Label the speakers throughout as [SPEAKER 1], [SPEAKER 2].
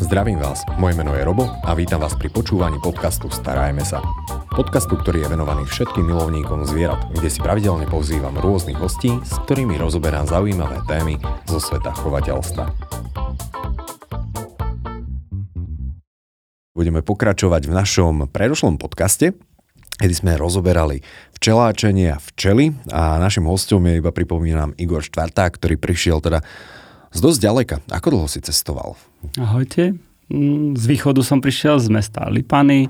[SPEAKER 1] Zdravím vás, moje meno je Robo a vítam vás pri počúvaní podcastu Starajme sa. Podcastu, ktorý je venovaný všetkým milovníkom zvierat, kde si pravidelne pozývam rôznych hostí, s ktorými rozoberám zaujímavé témy zo sveta chovateľstva. Budeme pokračovať v našom predošlom podcaste, kedy sme rozoberali včeláčenie a včely a našim hostom je iba pripomínam Igor Štvartá, ktorý prišiel teda z dosť ďaleka. Ako dlho si cestoval?
[SPEAKER 2] Ahojte. Mm, z východu som prišiel z mesta Lipany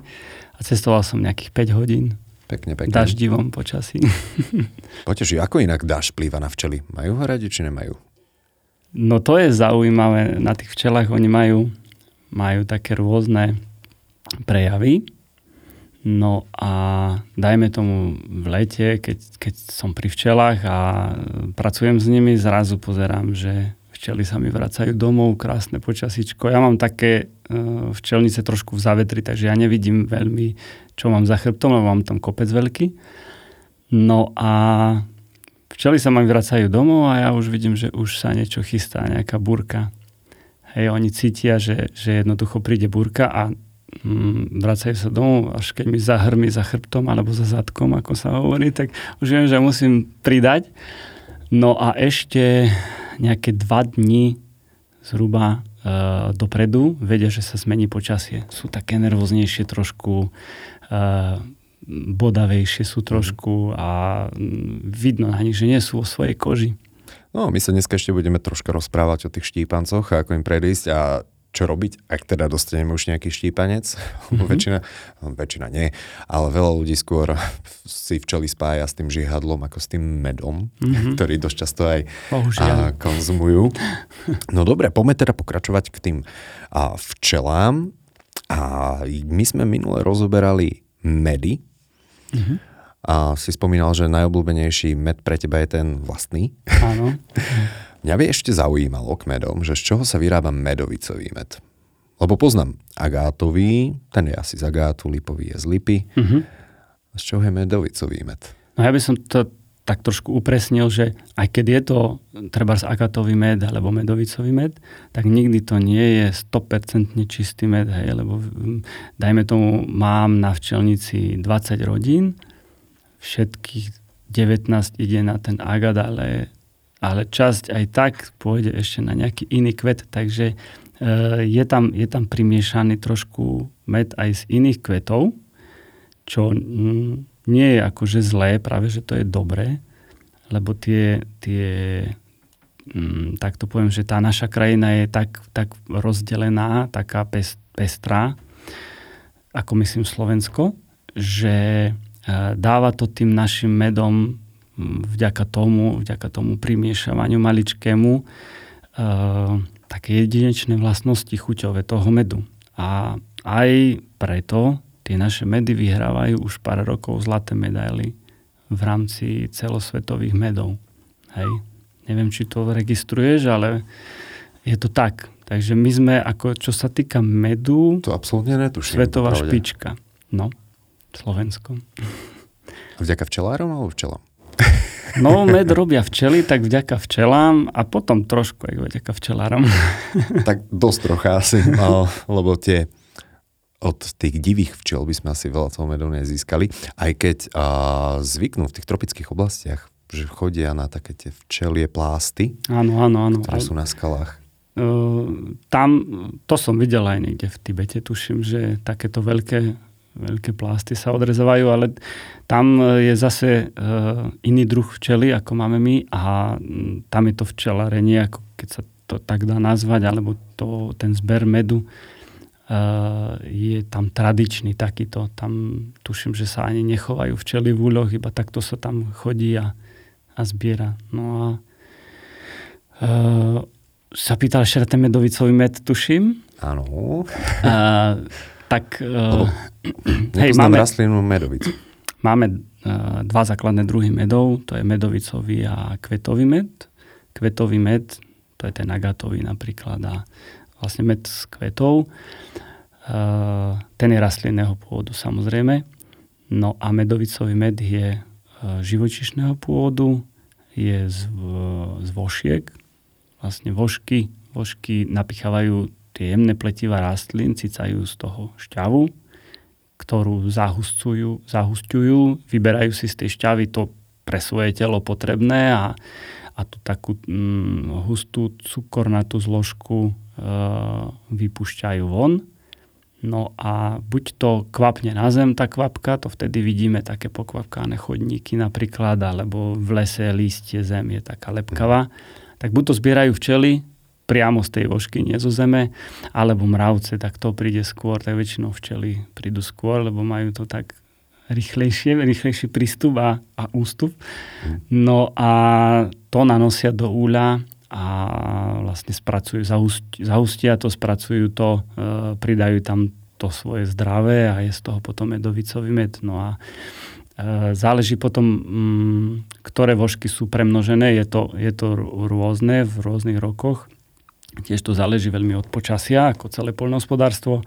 [SPEAKER 2] a cestoval som nejakých 5 hodín.
[SPEAKER 1] Pekne, pekne.
[SPEAKER 2] Daždivom počasí.
[SPEAKER 1] Potež, ako inak dáž vplýva na včely? Majú ho radi, či nemajú?
[SPEAKER 2] No to je zaujímavé. Na tých včelách oni majú, majú také rôzne prejavy. No a dajme tomu v lete, keď, keď som pri včelách a pracujem s nimi, zrazu pozerám, že včely sa mi vracajú domov, krásne počasíčko. Ja mám také uh, včelnice trošku v závetri, takže ja nevidím veľmi, čo mám za chrbtom, lebo mám tam kopec veľký. No a včely sa mi vracajú domov a ja už vidím, že už sa niečo chystá, nejaká burka. Hej, oni cítia, že, že jednoducho príde burka a mm, vracajú sa domov, až keď mi zahrmi za chrbtom alebo za zadkom, ako sa hovorí, tak už viem, že musím pridať. No a ešte nejaké dva dni zhruba uh, dopredu vedia, že sa zmení počasie. Sú také nervóznejšie trošku, uh, bodavejšie sú trošku a mm, vidno na nich, že nie sú vo svojej koži.
[SPEAKER 1] No, my sa dneska ešte budeme troška rozprávať o tých štípancoch a ako im predísť a čo robiť, ak teda dostaneme už nejaký štípanec, mm-hmm. väčšina, väčšina nie, ale veľa ľudí skôr si včeli spája s tým žihadlom ako s tým medom, mm-hmm. ktorý dosť často aj a, konzumujú. No dobre, poďme teda pokračovať k tým a, včelám. A my sme minule rozoberali medy. Mm-hmm. A si spomínal, že najobľúbenejší med pre teba je ten vlastný.
[SPEAKER 2] Áno.
[SPEAKER 1] Mňa by ešte zaujímalo k medom, že z čoho sa vyrába medovicový med. Lebo poznám agátový, ten je asi z agátu, lipový je z lipy. Uh-huh. Z čoho je medovicový med?
[SPEAKER 2] No ja by som to tak trošku upresnil, že aj keď je to treba z agatový med alebo medovicový med, tak nikdy to nie je 100% čistý med, hej, lebo dajme tomu, mám na včelnici 20 rodín, všetkých 19 ide na ten agat, ale ale časť aj tak pôjde ešte na nejaký iný kvet, takže e, je, tam, je tam primiešaný trošku med aj z iných kvetov, čo mm, nie je akože zlé, práve že to je dobré, lebo tie, tie mm, tak to poviem, že tá naša krajina je tak, tak rozdelená, taká pest, pestrá, ako myslím Slovensko, že e, dáva to tým našim medom vďaka tomu, vďaka tomu primiešavaniu maličkému e, také jedinečné vlastnosti chuťové toho medu. A aj preto tie naše medy vyhrávajú už pár rokov zlaté medaily v rámci celosvetových medov. Hej. Neviem, či to registruješ, ale je to tak. Takže my sme, ako čo sa týka medu,
[SPEAKER 1] to absolútne netuším.
[SPEAKER 2] Svetová špička. No, Slovensko.
[SPEAKER 1] Vďaka včelárom alebo včelom?
[SPEAKER 2] No, med robia včely, tak vďaka včelám a potom trošku aj vďaka včelárom.
[SPEAKER 1] Tak dosť trocha asi, no, lebo tie od tých divých včiel by sme asi veľa toho medu nezískali, aj keď a, zvyknú v tých tropických oblastiach, že chodia na také tie včelie plásty,
[SPEAKER 2] áno, áno, áno.
[SPEAKER 1] ktoré sú na skalách.
[SPEAKER 2] Uh, tam, to som videl aj niekde v Tibete, tuším, že takéto veľké veľké plásty sa odrezovajú, ale tam je zase uh, iný druh včely, ako máme my a mm, tam je to včelarenie, ako keď sa to tak dá nazvať, alebo to, ten zber medu uh, je tam tradičný takýto. Tam tuším, že sa ani nechovajú včely v úľoch, iba takto sa tam chodí a, a zbiera. No a uh, sa pýtal ešte ten medovicový med, tuším.
[SPEAKER 1] Áno.
[SPEAKER 2] Uh, tak uh,
[SPEAKER 1] hej, máme rastlinu medovicu.
[SPEAKER 2] Máme uh, dva základné druhy medov, to je medovicový a kvetový med. Kvetový med, to je ten agatový napríklad a vlastne med s kvetov. Uh, ten je rastlinného pôvodu samozrejme. No a medovicový med je živočišného pôvodu, je z, z vošiek. Vlastne vošky, vošky napichávajú tie jemné pletiva rastlín cicajú z toho šťavu, ktorú zahustujú, zahustujú, vyberajú si z tej šťavy to pre svoje telo potrebné a, a tú takú mm, hustú cukornatú zložku e, vypúšťajú von. No a buď to kvapne na zem, tá kvapka, to vtedy vidíme také pokvapkané chodníky napríklad, alebo v lese lístie zem je taká lepkavá. Tak buď to zbierajú včely, priamo z tej vožky, nie zo zeme, alebo mravce, tak to príde skôr, tak väčšinou včely prídu skôr, lebo majú to tak rýchlejšie, rýchlejší prístup a, a ústup. No a to nanosia do úľa a vlastne spracujú, zahustia to, spracujú to, e, pridajú tam to svoje zdravé a je z toho potom medovicový med. No a e, záleží potom, mm, ktoré vožky sú premnožené, je to, je to rôzne v rôznych rokoch. Tiež to záleží veľmi od počasia, ako celé poľnohospodárstvo.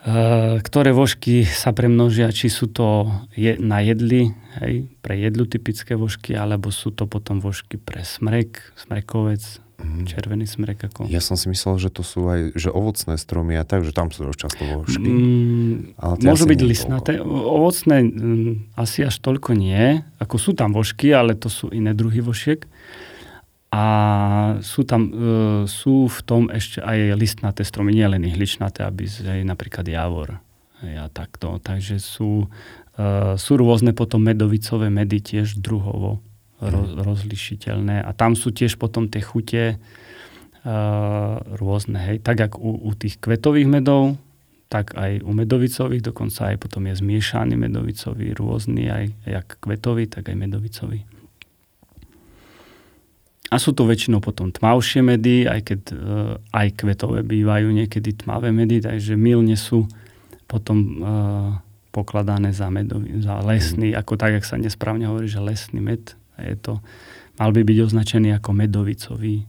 [SPEAKER 2] E, ktoré vožky sa premnožia, či sú to je, na jedli, hej, pre jedlu typické vožky, alebo sú to potom vožky pre smrek, smrekovec, mm. červený smrek. Ako...
[SPEAKER 1] Ja som si myslel, že to sú aj že ovocné stromy a tak, že tam sú dosť často vožky. Mm,
[SPEAKER 2] Ale môžu byť listnaté. Ovocné mm, asi až toľko nie. Ako sú tam vožky, ale to sú iné druhy vošiek. A sú tam, e, sú v tom ešte aj listnaté stromy, nie len ihličnaté, aby aj napríklad javor. Ja takto. Takže sú, e, sú rôzne potom medovicové medy tiež druhovo roz, mhm. rozlišiteľné. A tam sú tiež potom tie chute e, rôzne. Hej. Tak ako u, u tých kvetových medov, tak aj u medovicových, dokonca aj potom je zmiešaný medovicový, rôzny, aj jak kvetový, tak aj medovicový. A sú to väčšinou potom tmavšie medy, aj keď e, aj kvetové bývajú niekedy tmavé medy, takže milne sú potom e, pokladané za, medový, za lesný, mm. ako tak, jak sa nesprávne hovorí, že lesný med. Je to, mal by byť označený ako medovicový.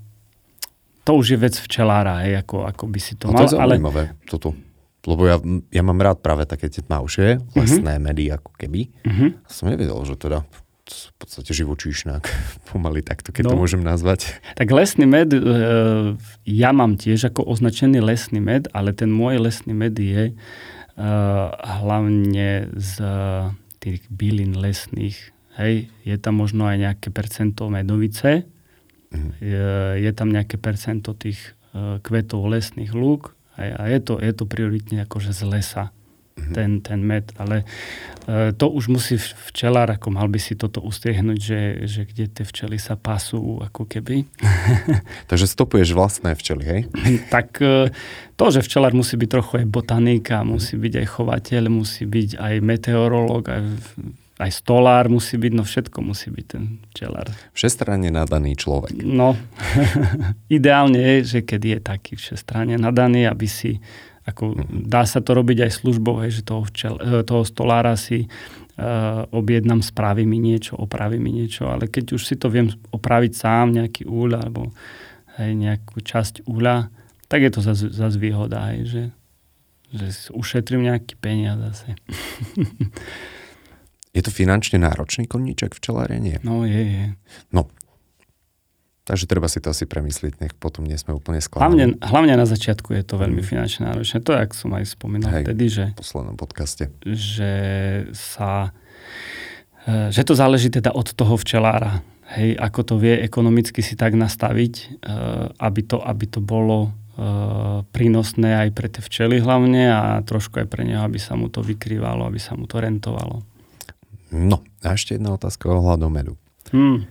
[SPEAKER 2] To už je vec včelára, hej, ako, ako by si to no, mal.
[SPEAKER 1] To je zaujímavé, ale... toto. Lebo ja, ja mám rád práve také tie tmavšie, mhm. lesné uh-huh. medy, ako keby. Uh-huh. Som nevedel, že teda v podstate živočíšnak, pomaly takto, keď no, to môžem nazvať.
[SPEAKER 2] Tak lesný med, e, ja mám tiež ako označený lesný med, ale ten môj lesný med je e, hlavne z tých bylín lesných. Hej, je tam možno aj nejaké percento medovice, mm. je, je tam nejaké percento tých e, kvetov lesných lúk a je to, je to prioritne akože z lesa. Ten, ten med, ale e, to už musí včelár, ako mal by si toto ustriehnúť, že, že kde tie včely sa pasú, ako keby.
[SPEAKER 1] Takže stopuješ vlastné včely, hej?
[SPEAKER 2] tak e, to, že včelár musí byť trochu aj botanika, musí byť aj chovateľ, musí byť aj meteorológ, aj aj stolár musí byť, no všetko musí byť ten včelár.
[SPEAKER 1] Všestranne nadaný človek.
[SPEAKER 2] No, ideálne je, že keď je taký všestranne nadaný, aby si ako, dá sa to robiť aj službou, hej, že toho, včel, e, toho stolára si uh, objednám, spraví mi niečo, opraví mi niečo, ale keď už si to viem opraviť sám, nejaký úľ alebo hej, nejakú časť úľa, tak je to zase zas výhoda, hej, že, že ušetrím nejaký peniaz zase.
[SPEAKER 1] je to finančne náročný koníček včelárenie?
[SPEAKER 2] No je, je.
[SPEAKER 1] No, Takže treba si to asi premyslieť, nech potom nie sme úplne sklamaní.
[SPEAKER 2] Hlavne, hlavne na začiatku je to veľmi finančne náročné. To, jak som aj spomínal Hej, vtedy, že...
[SPEAKER 1] v poslednom podcaste.
[SPEAKER 2] Že sa... E, že to záleží teda od toho včelára. Hej, ako to vie ekonomicky si tak nastaviť, e, aby to, aby to bolo e, prínosné aj pre tie včely hlavne a trošku aj pre neho, aby sa mu to vykrývalo, aby sa mu to rentovalo.
[SPEAKER 1] No, a ešte jedna otázka ohľadom medu.
[SPEAKER 2] Hmm.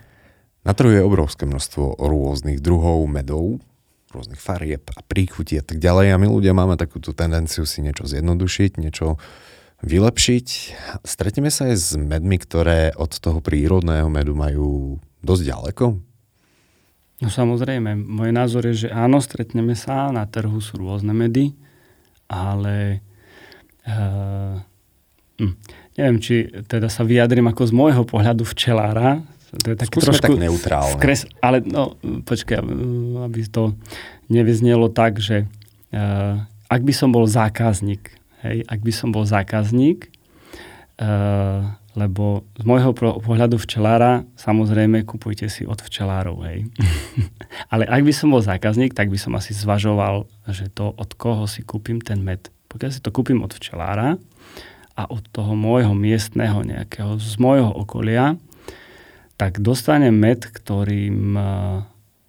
[SPEAKER 1] Na trhu je obrovské množstvo rôznych druhov medov, rôznych farieb a príchutí a tak ďalej a my ľudia máme takúto tendenciu si niečo zjednodušiť, niečo vylepšiť. Stretneme sa aj s medmi, ktoré od toho prírodného medu majú dosť ďaleko?
[SPEAKER 2] No samozrejme, môj názor je, že áno, stretneme sa, na trhu sú rôzne medy, ale uh, hm, neviem, či teda sa vyjadrím ako z môjho pohľadu včelára,
[SPEAKER 1] to je taký Skúsme trošku tak neutrálne. Skres,
[SPEAKER 2] ale no, počkaj, aby to nevyznelo tak, že uh, ak by som bol zákazník, hej, ak by som bol zákazník uh, lebo z môjho pohľadu včelára samozrejme kupujte si od včelárov, hej. Ale ak by som bol zákazník, tak by som asi zvažoval, že to od koho si kúpim ten med. Pokiaľ si to kúpim od včelára a od toho môjho miestneho nejakého, z môjho okolia, tak dostanem med, ktorým, eh,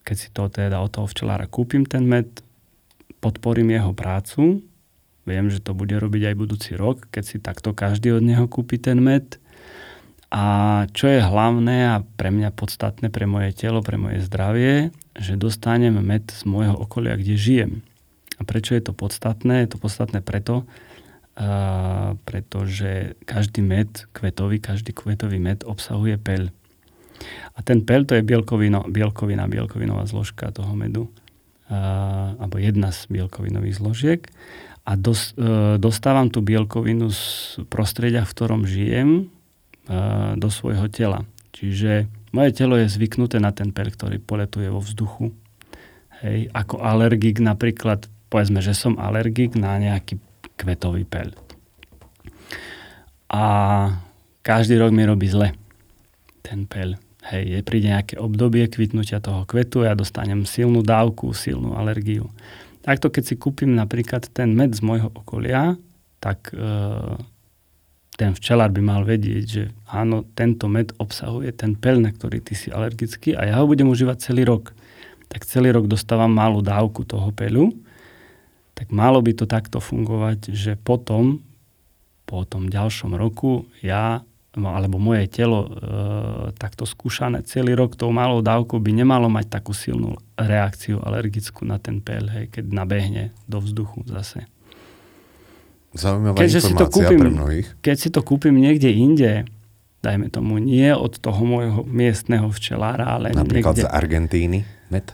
[SPEAKER 2] keď si to teda od toho včelára kúpim ten med, podporím jeho prácu, viem, že to bude robiť aj budúci rok, keď si takto každý od neho kúpi ten med, a čo je hlavné a pre mňa podstatné pre moje telo, pre moje zdravie, že dostanem med z môjho okolia, kde žijem. A prečo je to podstatné? Je to podstatné preto, uh, pretože každý med kvetový, každý kvetový med obsahuje peľ. A ten peľ to je bielkovino, bielkovina, bielkovinová zložka toho medu. Uh, alebo jedna z bielkovinových zložiek. A dos, uh, dostávam tú bielkovinu z prostredia, v ktorom žijem, do svojho tela. Čiže moje telo je zvyknuté na ten pel, ktorý poletuje vo vzduchu. Hej, ako alergik napríklad, povedzme, že som alergik na nejaký kvetový pel. A každý rok mi robí zle ten pel. Hej, je, príde nejaké obdobie kvitnutia toho kvetu ja dostanem silnú dávku, silnú alergiu. Takto keď si kúpim napríklad ten med z môjho okolia, tak e, ten včelár by mal vedieť, že áno, tento med obsahuje ten pel, na ktorý ty si alergický a ja ho budem užívať celý rok. Tak celý rok dostávam malú dávku toho pelu, tak malo by to takto fungovať, že potom, po tom ďalšom roku, ja alebo moje telo e, takto skúšané celý rok tou malou dávkou by nemalo mať takú silnú reakciu alergickú na ten pel, hej, keď nabehne do vzduchu zase.
[SPEAKER 1] Zaujímavá Keďže informácia si to kúpim, pre mnohých.
[SPEAKER 2] Keď si to kúpim niekde inde, dajme tomu nie od toho môjho miestneho včelára, ale
[SPEAKER 1] Napríklad
[SPEAKER 2] niekde...
[SPEAKER 1] z Argentíny, med?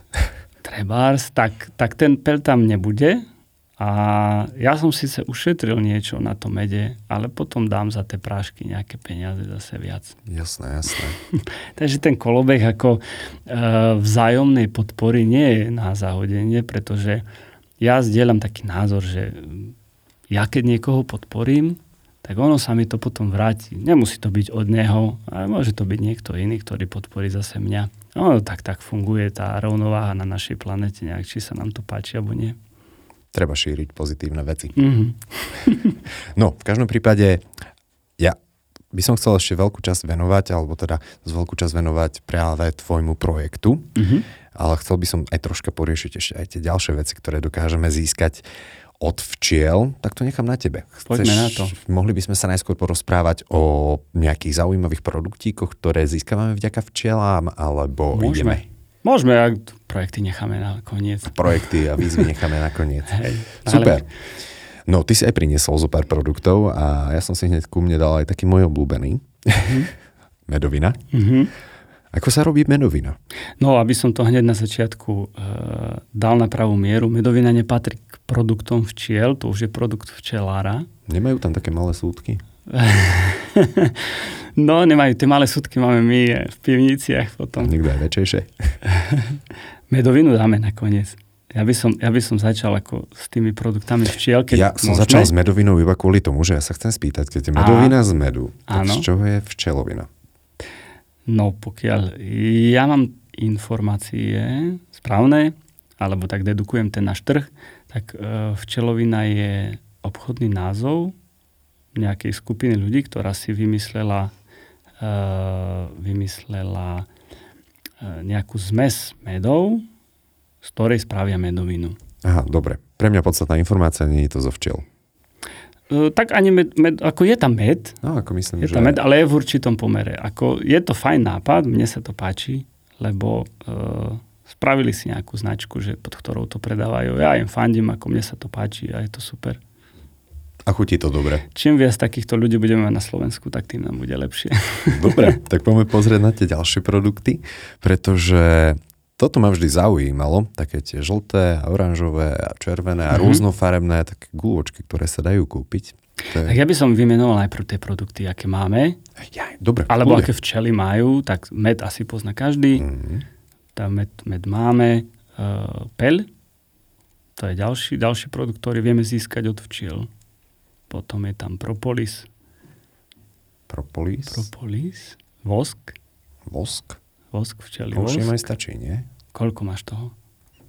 [SPEAKER 2] Trebárs, tak, tak ten pel tam nebude. A ja som síce ušetril niečo na to mede, ale potom dám za tie prášky nejaké peniaze zase viac.
[SPEAKER 1] Jasné, jasné.
[SPEAKER 2] Takže ten kolobek ako e, vzájomnej podpory nie je na zahodenie, pretože ja zdieľam taký názor, že ja keď niekoho podporím, tak ono sa mi to potom vráti. Nemusí to byť od neho, ale môže to byť niekto iný, ktorý podporí zase mňa. No tak tak funguje tá rovnováha na našej planete, nejak, či sa nám to páči alebo nie.
[SPEAKER 1] Treba šíriť pozitívne veci. Mm-hmm. no, v každom prípade ja by som chcel ešte veľkú časť venovať, alebo teda z veľkú časť venovať práve tvojmu projektu, mm-hmm. ale chcel by som aj troška poriešiť ešte aj tie ďalšie veci, ktoré dokážeme získať od včiel, tak to nechám na tebe.
[SPEAKER 2] Poďme na to.
[SPEAKER 1] Mohli by sme sa najskôr porozprávať o nejakých zaujímavých produktíkoch, ktoré získavame vďaka včielám, alebo Môžeme. ideme?
[SPEAKER 2] Môžeme, ak projekty necháme na koniec.
[SPEAKER 1] Projekty a výzvy necháme na koniec. Hej, Super. No, ty si aj priniesol zo pár produktov a ja som si hneď ku mne dal aj taký môj obľúbený. Mm-hmm. Medovina. Mm-hmm. Ako sa robí medovina?
[SPEAKER 2] No, aby som to hneď na začiatku e, dal na pravú mieru, medovina nepatrí k produktom včiel, to už je produkt včelára.
[SPEAKER 1] Nemajú tam také malé súdky?
[SPEAKER 2] no, nemajú. Tie malé súdky máme my v pivniciach potom.
[SPEAKER 1] Niekto aj väčšejšie.
[SPEAKER 2] medovinu dáme nakoniec. Ja by, som, ja by som začal ako s tými produktami včiel. Keď
[SPEAKER 1] ja som začal s medovinou iba kvôli tomu, že ja sa chcem spýtať, keď je medovina z medu, tak z čoho je včelovina?
[SPEAKER 2] No pokiaľ ja mám informácie správne, alebo tak dedukujem ten náš trh, tak e, včelovina je obchodný názov nejakej skupiny ľudí, ktorá si vymyslela, e, vymyslela e, nejakú zmes medov, z ktorej spravia medovinu.
[SPEAKER 1] Aha, dobre. Pre mňa podstatná informácia nie je to zo včel.
[SPEAKER 2] E, tak ani med, med, ako je tam med,
[SPEAKER 1] no, ako myslím,
[SPEAKER 2] je
[SPEAKER 1] že...
[SPEAKER 2] tam med, ale je v určitom pomere. Ako, je to fajn nápad, mne sa to páči, lebo uh, spravili si nejakú značku, že pod ktorou to predávajú. Ja im fandím, ako mne sa to páči a je to super.
[SPEAKER 1] A chutí to dobre.
[SPEAKER 2] Čím viac takýchto ľudí budeme mať na Slovensku, tak tým nám bude lepšie.
[SPEAKER 1] Dobre, tak poďme pozrieť na tie ďalšie produkty, pretože toto ma vždy zaujímalo, také tie žlté a oranžové a červené a mm-hmm. rôznofarebné také gulôčky, ktoré sa dajú kúpiť.
[SPEAKER 2] To je... Tak ja by som vymenoval najprv tie produkty, aké máme.
[SPEAKER 1] Ja, dobre,
[SPEAKER 2] Alebo bude. aké včely majú, tak med asi pozná každý. Mm-hmm. Tá med, med máme. Uh, pel, to je ďalší, ďalší produkt, ktorý vieme získať od včiel. Potom je tam propolis.
[SPEAKER 1] Propolis.
[SPEAKER 2] propolis, vosk,
[SPEAKER 1] Vosk.
[SPEAKER 2] vosk včeli,
[SPEAKER 1] im
[SPEAKER 2] vosk.
[SPEAKER 1] stačí, nie?
[SPEAKER 2] Koľko máš toho?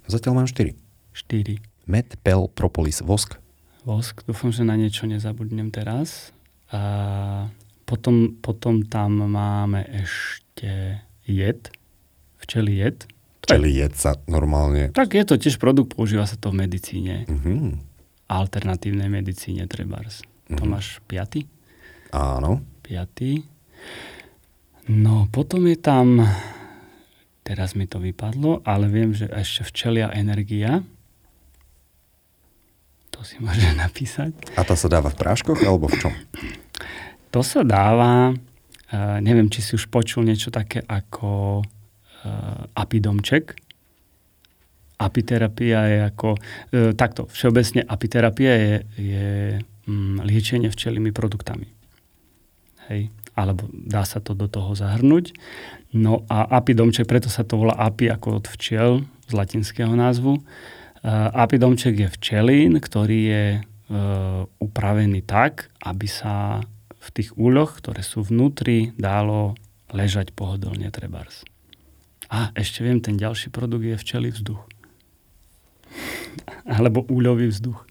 [SPEAKER 1] Zatiaľ mám 4.
[SPEAKER 2] 4.
[SPEAKER 1] Med, pel, propolis, vosk.
[SPEAKER 2] Vosk, dúfam, že na niečo nezabudnem teraz. A potom, potom tam máme ešte jed, včeli jed. To je-
[SPEAKER 1] Čeli jed sa normálne.
[SPEAKER 2] Tak je to tiež produkt, používa sa to v medicíne,
[SPEAKER 1] Mhm.
[SPEAKER 2] Alternatívnej medicíne trebárs. To
[SPEAKER 1] Mhm.
[SPEAKER 2] máš piaty?
[SPEAKER 1] Áno.
[SPEAKER 2] Piatý. No, potom je tam, teraz mi to vypadlo, ale viem, že ešte včelia energia. To si môže napísať.
[SPEAKER 1] A tá sa dáva v práškoch alebo v čom?
[SPEAKER 2] To sa dáva, uh, neviem, či si už počul niečo také ako uh, apidomček. Apiterapia je ako, uh, takto, všeobecne apiterapia je, je mm, liečenie včelými produktami. Hej, alebo dá sa to do toho zahrnúť. No a apidomček, preto sa to volá api ako od včiel z latinského názvu. Uh, apidomček je včelín, ktorý je uh, upravený tak, aby sa v tých úľoch, ktoré sú vnútri, dalo ležať pohodlne trebárs. A ešte viem, ten ďalší produkt je včelý vzduch. Alebo úľový vzduch.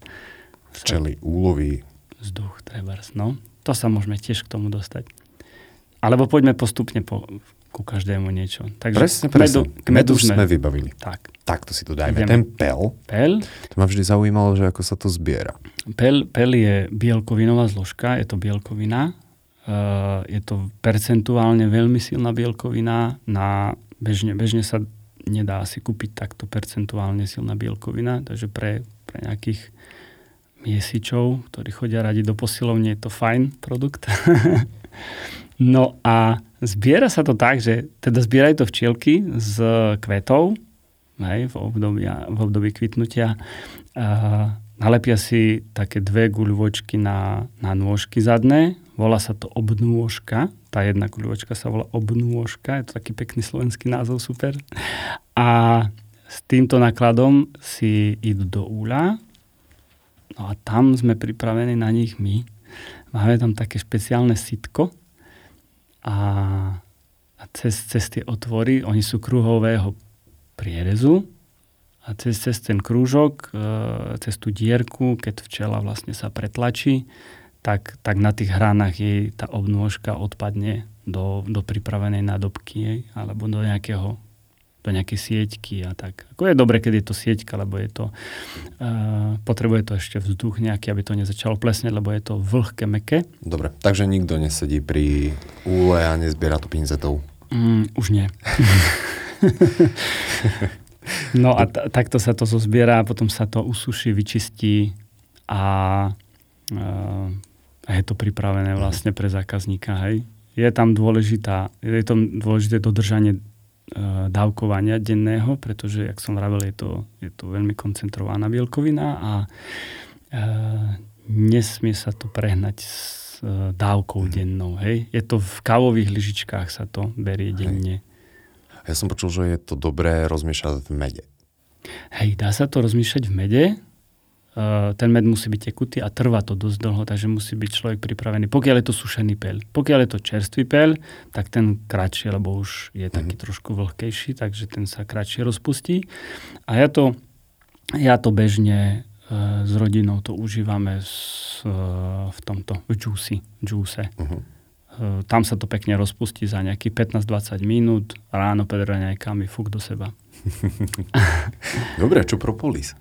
[SPEAKER 1] Včeli, úlovy.
[SPEAKER 2] Vzduch, trebárs. No, to sa môžeme tiež k tomu dostať. Alebo poďme postupne po, ku každému niečo. Takže
[SPEAKER 1] Presne,
[SPEAKER 2] k medu,
[SPEAKER 1] presne.
[SPEAKER 2] k medu
[SPEAKER 1] sme
[SPEAKER 2] sme.
[SPEAKER 1] vybavili.
[SPEAKER 2] Tak,
[SPEAKER 1] Takto si to dajme.
[SPEAKER 2] Ideme.
[SPEAKER 1] Ten pel,
[SPEAKER 2] pel.
[SPEAKER 1] to ma vždy zaujímalo, že ako sa to zbiera.
[SPEAKER 2] Pel, pel je bielkovinová zložka, je to bielkovina. Uh, je to percentuálne veľmi silná bielkovina. Na, bežne, bežne sa nedá asi kúpiť takto percentuálne silná bielkovina, takže pre, pre nejakých miesičov, ktorí chodia radi do posilovne, je to fajn produkt. no a zbiera sa to tak, že teda zbierajú to včielky z kvetov, hej, v, období, v období kvitnutia. A nalepia si také dve guľôčky na, na nôžky zadné. Volá sa to obnôžka. Tá jedna guľôčka sa volá obnôžka. Je to taký pekný slovenský názov, super. A s týmto nakladom si idú do úľa. No a tam sme pripravení na nich my. Máme tam také špeciálne sitko a, a cez, cez tie otvory, oni sú kruhového prierezu a cez, cez ten krúžok, e, cez tú dierku, keď včela vlastne sa pretlačí, tak, tak na tých hranách jej tá obnôžka odpadne do, do pripravenej nádobky jej, alebo do nejakého do nejakej sieťky a tak. Ako je dobre, keď je to sieťka, lebo je to, uh, potrebuje to ešte vzduch nejaký, aby to nezačalo plesneť, lebo je to vlhké, meké.
[SPEAKER 1] Dobre, takže nikto nesedí pri úle a nezbiera to pinzetou.
[SPEAKER 2] Mm, už nie. no a t- takto sa to zozbiera, potom sa to usuší, vyčistí a, uh, a je to pripravené vlastne pre zákazníka. Hej. Je tam dôležitá, je tam dôležité dodržanie uh, dávkovania denného, pretože, jak som vravel, je to, je to veľmi koncentrovaná bielkovina a uh, nesmie sa to prehnať s uh, dávkou dennou. Hej. Je to v kávových lyžičkách sa to berie denne.
[SPEAKER 1] Ja som počul, že je to dobré rozmiešať v mede.
[SPEAKER 2] Hej, dá sa to rozmýšľať v mede. Uh, ten med musí byť tekutý a trvá to dosť dlho, takže musí byť človek pripravený. Pokiaľ je to sušený pel. Pokiaľ je to čerstvý pel, tak ten kratšie, lebo už je taký mm. trošku vlhkejší, takže ten sa kratšie rozpustí. A ja to, ja to bežne uh, s rodinou to užívame s, uh, v tomto, v juicy, juice.
[SPEAKER 1] Uh-huh.
[SPEAKER 2] Uh, tam sa to pekne rozpustí za nejakých 15-20 minút, ráno pred raňajkami, fuk do seba.
[SPEAKER 1] Dobre, čo propolis?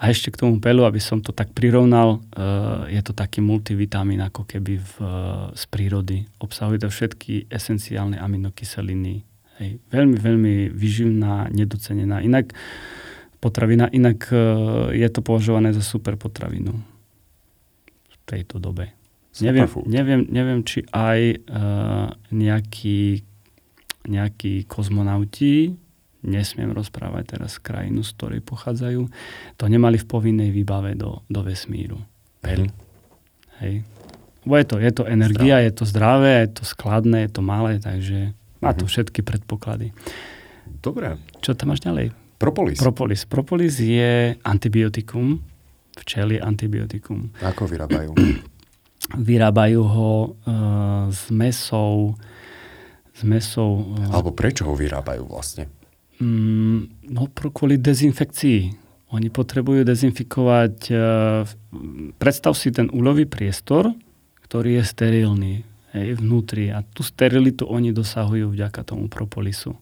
[SPEAKER 2] A ešte k tomu pelu, aby som to tak prirovnal, uh, je to taký multivitamín ako keby v, uh, z prírody. Obsahuje to všetky esenciálne aminokyseliny. Hej. Veľmi, veľmi vyživná, nedocenená. Inak potravina, inak uh, je to považované za super potravinu v tejto dobe. Neviem, neviem, neviem, či aj uh, nejakí, nejakí kozmonauti, nesmiem rozprávať teraz krajinu, z ktorej pochádzajú, to nemali v povinnej výbave do, do vesmíru. Pel. Hej. Bo je to, je to energia, je to zdravé, je to skladné, je to malé, takže má to
[SPEAKER 1] Mhm.
[SPEAKER 2] všetky predpoklady.
[SPEAKER 1] Dobre.
[SPEAKER 2] Čo tam máš ďalej?
[SPEAKER 1] Propolis.
[SPEAKER 2] Propolis. Propolis je antibiotikum. Včel je antibiotikum.
[SPEAKER 1] Ako vyrábajú?
[SPEAKER 2] vyrábajú ho e, s mesou, s mesou.
[SPEAKER 1] E, Alebo prečo ho vyrábajú vlastne?
[SPEAKER 2] Mm, no kvôli dezinfekcii. Oni potrebujú dezinfikovať, e, predstav si ten úlový priestor, ktorý je sterilný hej, vnútri a tú sterilitu oni dosahujú vďaka tomu propolisu.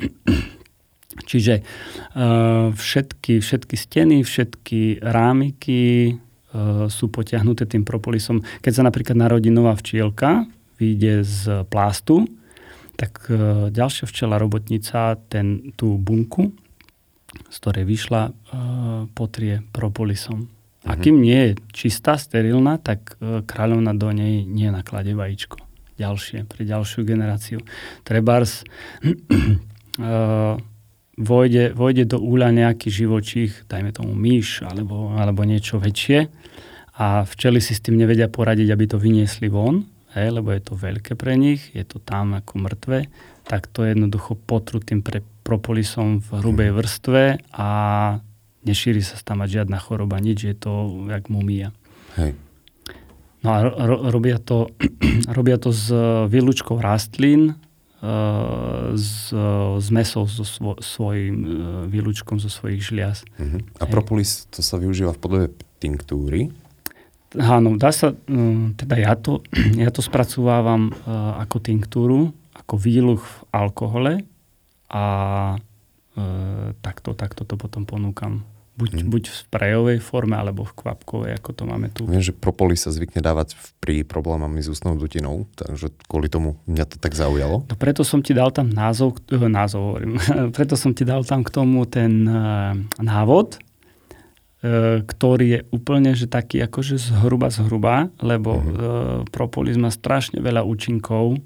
[SPEAKER 2] Čiže uh, všetky, všetky steny, všetky rámiky uh, sú potiahnuté tým propolisom. Keď sa napríklad narodí nová včielka, vyjde z plástu, tak uh, ďalšia včela robotnica ten, tú bunku, z ktorej vyšla, uh, potrie propolisom. Mm-hmm. A mhm. kým nie je čistá, sterilná, tak uh, kráľovna do nej nenaklade vajíčko. Ďalšie, pre ďalšiu generáciu. Trebárs vojde, vojde do úľa nejaký živočích, dajme tomu myš alebo, alebo niečo väčšie a včely si s tým nevedia poradiť, aby to vyniesli von, hej, lebo je to veľké pre nich, je to tam ako mŕtve, tak to je jednoducho potrutým pre propolisom v hrubej mhm. vrstve a nešíri sa tam žiadna choroba, nič, je to jak mumia. Hej. No a ro- robia, to, robia to s výlučkou rastlín, s, s mesou, so svo, svojím e, výlučkom zo svojich žliaz.
[SPEAKER 1] Uh-huh. A propolis to sa využíva v podobe tinktúry?
[SPEAKER 2] Áno, dá sa, e, teda ja to, ja to spracovávam e, ako tinktúru, ako výluch v alkohole a takto, takto to potom ponúkam Buď, hmm. buď v sprejovej forme, alebo v kvapkovej, ako to máme tu.
[SPEAKER 1] Viem, že propolis sa zvykne dávať pri problémami s ústnou dutinou, takže kvôli tomu mňa to tak zaujalo.
[SPEAKER 2] No preto som ti dal tam názov, eh, názov hovorím, preto som ti dal tam k tomu ten uh, návod, ktorý je úplne že taký akože zhruba zhruba, lebo hmm. uh, propolis má strašne veľa účinkov,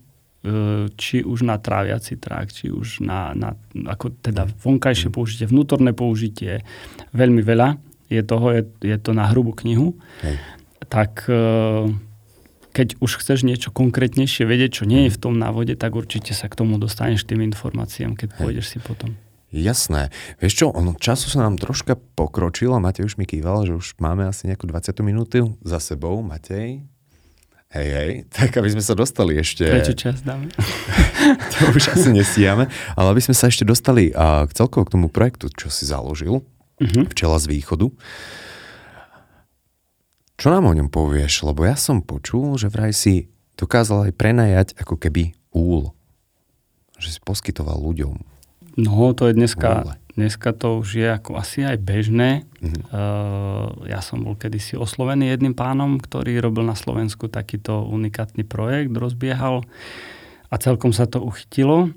[SPEAKER 2] E, či už na tráviaci trakt, či už na, na ako teda vonkajšie použitie, vnútorné použitie, veľmi veľa je toho, je, je to na hrubú knihu. Hej. Tak e, keď už chceš niečo konkrétnejšie vedieť, čo nie je v tom návode, tak určite sa k tomu dostaneš tým informáciám, keď Hej. pôjdeš si potom.
[SPEAKER 1] Jasné. Vieš čo, ono času sa nám troška pokročil a Matej už mi kýval, že už máme asi nejakú 20 minútu za sebou. Matej, Hej, hej, tak aby sme sa dostali ešte...
[SPEAKER 2] Prečo čas dáme?
[SPEAKER 1] to už asi nesíjame, ale aby sme sa ešte dostali uh, k celkovo k tomu projektu, čo si založil, uh-huh. Včela z východu. Čo nám o ňom povieš? Lebo ja som počul, že vraj si dokázal aj prenajať ako keby úl. Že si poskytoval ľuďom.
[SPEAKER 2] No, to je dneska... Dneska to už je ako asi aj bežné. Mm-hmm. Uh, ja som bol kedysi oslovený jedným pánom, ktorý robil na Slovensku takýto unikátny projekt, rozbiehal a celkom sa to uchytilo.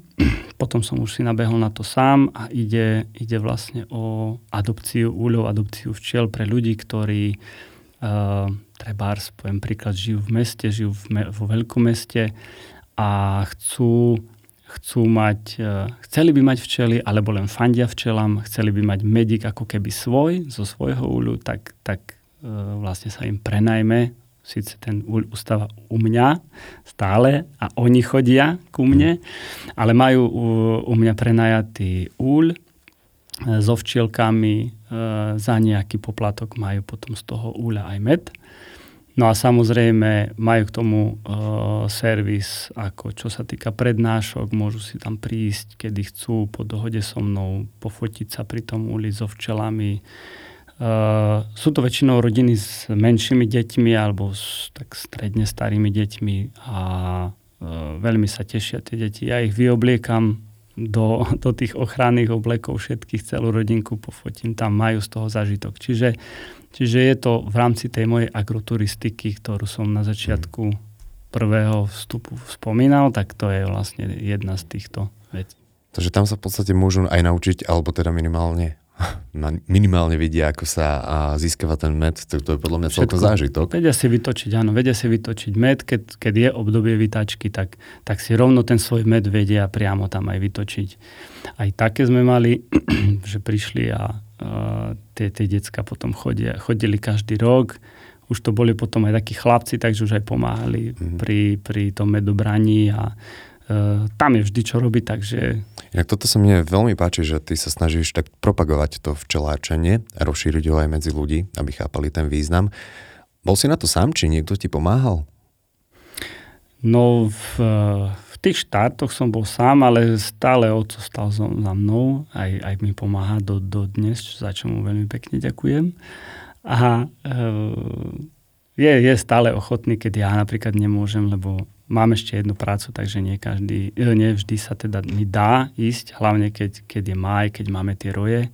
[SPEAKER 2] Potom som už si nabehol na to sám a ide, ide vlastne o adopciu úľov, adopciu včiel pre ľudí, ktorí uh, trebárs, poviem príklad, žijú v meste, žijú v me- vo veľkom meste a chcú chcú mať, e, chceli by mať včely, alebo len fandia včelám, chceli by mať medik ako keby svoj, zo svojho úľu, tak, tak e, vlastne sa im prenajme. Sice ten úľ ustáva u mňa stále a oni chodia ku mne, ale majú u, u mňa prenajatý úľ e, so včielkami, za nejaký poplatok majú potom z toho úľa aj med. No a samozrejme majú k tomu uh, servis, ako čo sa týka prednášok, môžu si tam prísť, kedy chcú, po dohode so mnou, pofotiť sa pri tom uli so včelami. Uh, sú to väčšinou rodiny s menšími deťmi alebo s tak stredne starými deťmi a uh, veľmi sa tešia tie deti. Ja ich vyobliekam do, do tých ochranných oblekov všetkých, celú rodinku pofotím, tam majú z toho zažitok. Čiže Čiže je to v rámci tej mojej agroturistiky, ktorú som na začiatku prvého vstupu spomínal, tak to je vlastne jedna z týchto vecí.
[SPEAKER 1] Takže tam sa v podstate môžu aj naučiť, alebo teda minimálne minimálne vidia, ako sa získava ten med, to, to je podľa mňa celko zážitok.
[SPEAKER 2] Vedia si vytočiť, áno, vedia si vytočiť med, keď, keď je obdobie vytačky, tak, tak si rovno ten svoj med vedia priamo tam aj vytočiť. Aj také sme mali, že prišli a tie, tie decka potom chodia, chodili každý rok. Už to boli potom aj takí chlapci, takže už aj pomáhali mm-hmm. pri, pri tom medobraní a uh, tam je vždy čo robiť, takže...
[SPEAKER 1] Inak toto sa mne veľmi páči, že ty sa snažíš tak propagovať to včeláčenie a rozšíriť ho aj medzi ľudí, aby chápali ten význam. Bol si na to sám, či niekto ti pomáhal?
[SPEAKER 2] No v, v tých štartoch som bol sám, ale stále oco stal za mnou, aj, aj mi pomáha do, do dnes, za čo mu veľmi pekne ďakujem. A e, je, je stále ochotný, keď ja napríklad nemôžem, lebo mám ešte jednu prácu, takže nie, každý, e, nie vždy sa teda mi dá ísť, hlavne keď, keď je maj, keď máme tie roje,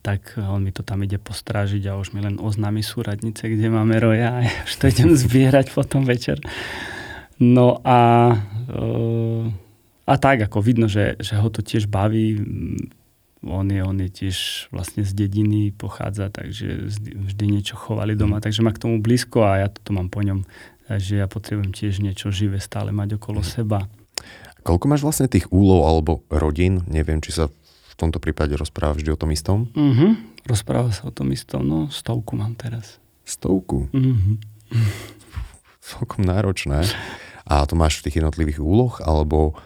[SPEAKER 2] tak on mi to tam ide postrážiť a už mi len oznámi súradnice, kde máme roja a ja už to idem zbierať potom večer. No a, uh, a tak, ako vidno, že, že ho to tiež baví. On je, on je tiež vlastne z dediny pochádza, takže vždy niečo chovali doma, mm. takže má k tomu blízko a ja to mám po ňom, že ja potrebujem tiež niečo živé stále mať okolo mm. seba.
[SPEAKER 1] Koľko máš vlastne tých úlov alebo rodín? Neviem, či sa v tomto prípade rozpráva vždy o tom istom?
[SPEAKER 2] Mm-hmm. Rozpráva sa o tom istom, no stovku mám teraz.
[SPEAKER 1] Stovku?
[SPEAKER 2] Mm-hmm.
[SPEAKER 1] Celkom náročné. A to máš v tých jednotlivých úloh, alebo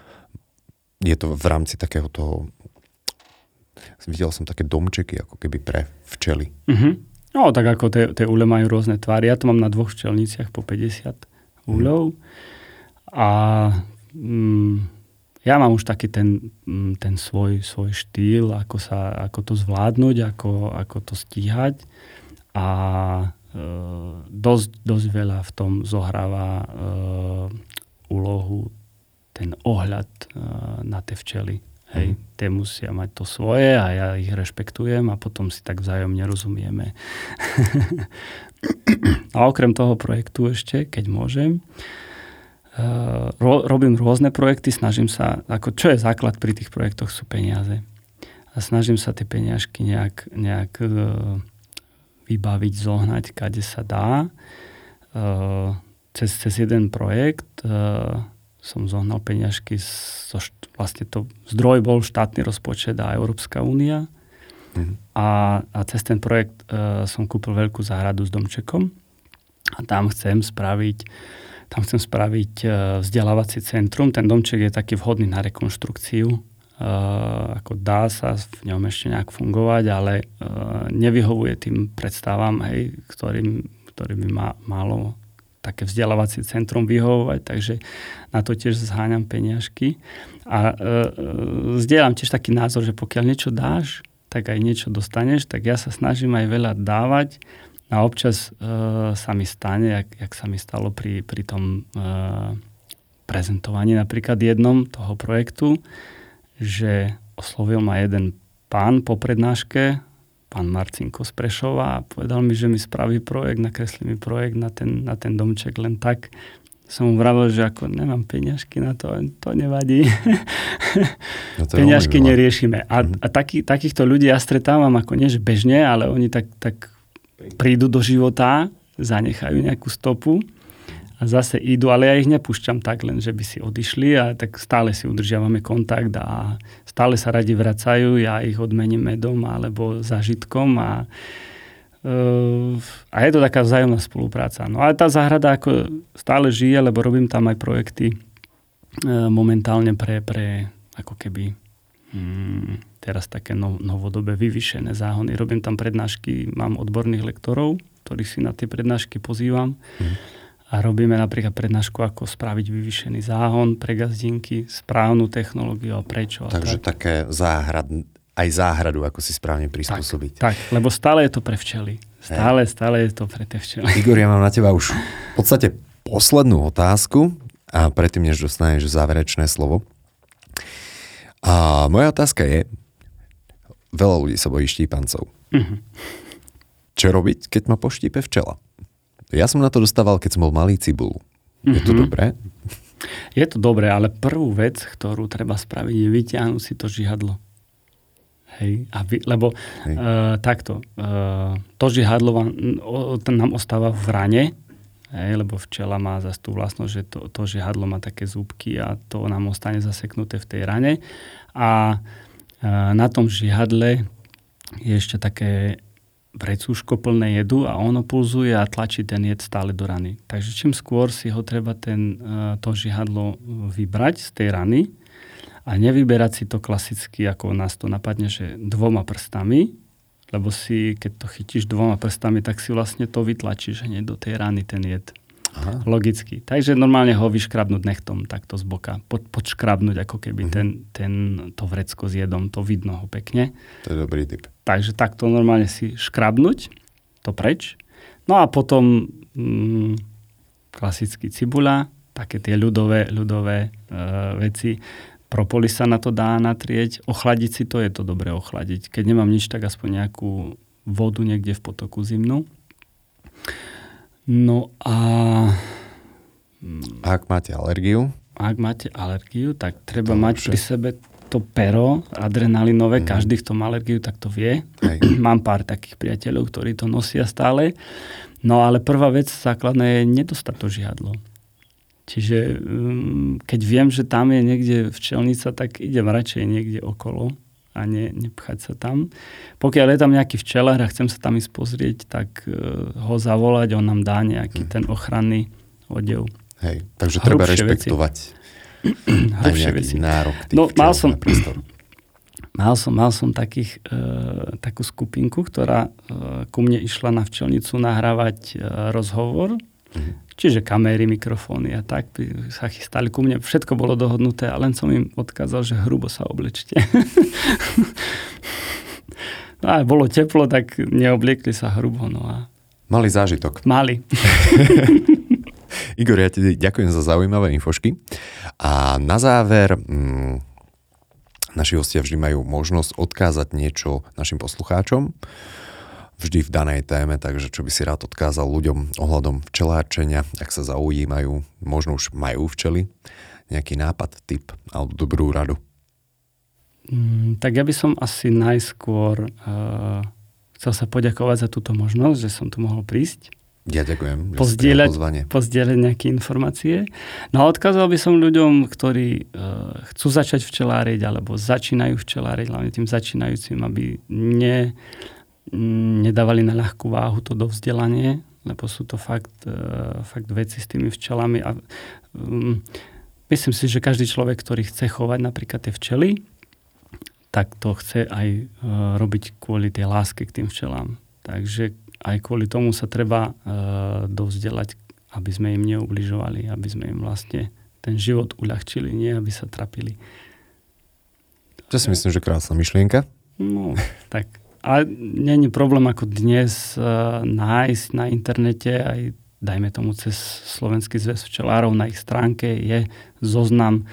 [SPEAKER 1] je to v rámci takého toho... Videl som také domčeky, ako keby pre včely.
[SPEAKER 2] Mm-hmm. No, tak ako tie úle majú rôzne tvary. Ja to mám na dvoch včelniciach po 50 úľov. Mm. A mm, ja mám už taký ten, mm, ten svoj, svoj štýl, ako, sa, ako to zvládnuť, ako, ako to stíhať. A e, dosť, dosť veľa v tom zohráva e, úlohu ten ohľad uh, na tie včely. Hej, mm. tie musia mať to svoje a ja ich rešpektujem a potom si tak vzájomne rozumieme. a okrem toho projektu ešte, keď môžem, uh, ro- robím rôzne projekty, snažím sa, ako čo je základ pri tých projektoch sú peniaze. A snažím sa tie peniažky nejak, nejak uh, vybaviť, zohnať, kade sa dá. Uh, cez, cez jeden projekt uh, som zohnal peňažky, so, vlastne to zdroj bol štátny rozpočet a Európska únia. Mm. A, a cez ten projekt uh, som kúpil veľkú záhradu s domčekom a tam chcem spraviť tam chcem spraviť uh, vzdelávací centrum. Ten domček je taký vhodný na rekonštrukciu. Uh, ako dá sa v ňom ešte nejak fungovať, ale uh, nevyhovuje tým predstavám, hej, ktorým, ktorým by ma, malo také vzdelávacie centrum vyhovovať, takže na to tiež zháňam peniažky. A e, e, zdieľam tiež taký názor, že pokiaľ niečo dáš, tak aj niečo dostaneš, tak ja sa snažím aj veľa dávať a občas e, sa mi stane, jak, jak sa mi stalo pri, pri tom e, prezentovaní napríklad jednom toho projektu, že oslovil ma jeden pán po prednáške pán Marcinko z Prešova a povedal mi, že mi spraví projekt, nakreslí mi projekt na ten, na ten domček len tak. Som mu vravil, že ako nemám peňažky na to, to nevadí. No to peňažky neriešime. A, mm-hmm. a taký, takýchto ľudí ja stretávam ako nie, že bežne, ale oni tak, tak prídu do života, zanechajú nejakú stopu zase idú, ale ja ich nepúšťam tak len, že by si odišli a tak stále si udržiavame kontakt a stále sa radi vracajú, ja ich odmením medom alebo zažitkom a, uh, a je to taká vzájomná spolupráca. No ale tá záhrada ako stále žije, lebo robím tam aj projekty uh, momentálne pre, pre ako keby um, teraz také no, novodobé vyvyšené záhony. Robím tam prednášky, mám odborných lektorov, ktorých si na tie prednášky pozývam. Mm a robíme napríklad prednášku, ako spraviť vyvýšený záhon pre gazdinky, správnu technológiu a prečo.
[SPEAKER 1] Takže tak. také záhrad, aj záhradu, ako si správne prispôsobiť.
[SPEAKER 2] Tak, tak, lebo stále je to pre včely. Stále, stále je to pre tie včely.
[SPEAKER 1] Igor, ja mám na teba už v podstate poslednú otázku a predtým, než dostaneš záverečné slovo. A moja otázka je, veľa ľudí sa bojí štípancov. Uh-huh. Čo robiť, keď ma poštípe včela? Ja som na to dostával, keď som bol malý cibul. Je to mm-hmm. dobré?
[SPEAKER 2] Je to dobré, ale prvú vec, ktorú treba spraviť, je vyťahnuť si to žihadlo. Hej, a vy, lebo Hej. Uh, takto, uh, to žihadlo vám, o, nám ostáva v rane, hej, lebo včela má zase tú vlastnosť, že to, to žihadlo má také zúbky a to nám ostane zaseknuté v tej rane. A uh, na tom žihadle je ešte také vrecúško plné jedu a ono pulzuje a tlačí ten jed stále do rany. Takže čím skôr si ho treba ten, e, to žihadlo vybrať z tej rany a nevyberať si to klasicky, ako nás to napadne, že dvoma prstami, lebo si, keď to chytíš dvoma prstami, tak si vlastne to vytlačíš hneď do tej rany ten jed. Aha. Logicky. Takže normálne ho vyškrabnúť nechtom takto z boka. Po, podškrabnúť ako keby uh-huh. ten, ten, to vrecko s jedom, to vidno ho pekne.
[SPEAKER 1] To je dobrý typ.
[SPEAKER 2] Takže takto normálne si škrabnúť to preč. No a potom mm, klasicky cibula, také tie ľudové, ľudové e, veci. Propolis sa na to dá natrieť. Ochladiť si to je to dobre ochladiť. Keď nemám nič, tak aspoň nejakú vodu niekde v potoku zimnú. No a...
[SPEAKER 1] Ak máte alergiu?
[SPEAKER 2] Ak máte alergiu, tak treba to mať pri sebe to pero adrenalinové, mm. každý, kto má alergiu, tak to vie. Hej. Mám pár takých priateľov, ktorí to nosia stále. No ale prvá vec základná je nedostať to žiadlo. Čiže um, keď viem, že tam je niekde včelnica, tak idem radšej niekde okolo a ne, nepchať sa tam. Pokiaľ je tam nejaký včelár a chcem sa tam ísť pozrieť, tak uh, ho zavolať, on nám dá nejaký hmm. ten ochranný odev.
[SPEAKER 1] Hej, takže Hrubšie treba rešpektovať veci.
[SPEAKER 2] hrubšie veci.
[SPEAKER 1] nárok
[SPEAKER 2] no, mal som, mal som, mal som takých, uh, takú skupinku, ktorá uh, ku mne išla na včelnicu nahrávať uh, rozhovor, mm-hmm. čiže kamery, mikrofóny a tak sa chystali ku mne. Všetko bolo dohodnuté a len som im odkázal, že hrubo sa oblečte. no a bolo teplo, tak neobliekli sa hrubo. No a...
[SPEAKER 1] Mali zážitok.
[SPEAKER 2] Mali.
[SPEAKER 1] Igor, ja ti ďakujem za zaujímavé infošky. A na záver, mm, naši hostia vždy majú možnosť odkázať niečo našim poslucháčom vždy v danej téme, takže čo by si rád odkázal ľuďom ohľadom včelárčenia, ak sa zaujímajú, možno už majú včely, nejaký nápad, tip alebo dobrú radu?
[SPEAKER 2] Mm, tak ja by som asi najskôr uh, chcel sa poďakovať za túto možnosť, že som tu mohol prísť
[SPEAKER 1] ja ďakujem.
[SPEAKER 2] Pozdieľať, pozdieľať nejaké informácie. No a odkázal by som ľuďom, ktorí uh, chcú začať včeláriť alebo začínajú včeláriť, hlavne tým začínajúcim, aby ne, nedávali na ľahkú váhu to dovzdelanie, lebo sú to fakt, uh, fakt veci s tými včelami. A, um, myslím si, že každý človek, ktorý chce chovať napríklad tie včely, tak to chce aj uh, robiť kvôli tej láske k tým včelám. Takže aj kvôli tomu sa treba uh, dovzdelať, aby sme im neubližovali, aby sme im vlastne ten život uľahčili, nie aby sa trapili.
[SPEAKER 1] To si myslím, že krásna myšlienka.
[SPEAKER 2] No, tak. A není problém ako dnes uh, nájsť na internete aj dajme tomu cez Slovenský zväz včelárov na ich stránke je zoznam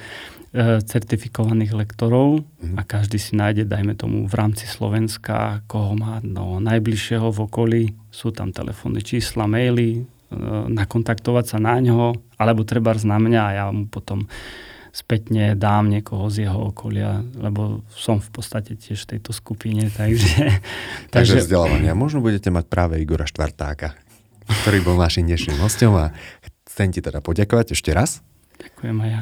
[SPEAKER 2] E, certifikovaných lektorov mm. a každý si nájde, dajme tomu, v rámci Slovenska, koho má no, najbližšieho v okolí. Sú tam telefónne čísla, maily, e, nakontaktovať sa na ňo, alebo treba na mňa a ja mu potom spätne dám niekoho z jeho okolia, lebo som v podstate tiež v tejto skupine, takže...
[SPEAKER 1] takže vzdelávania. Možno budete mať práve Igora Štvartáka, ktorý bol našim dnešným hostom a chcem ti teda poďakovať ešte raz.
[SPEAKER 2] Ďakujem aj ja.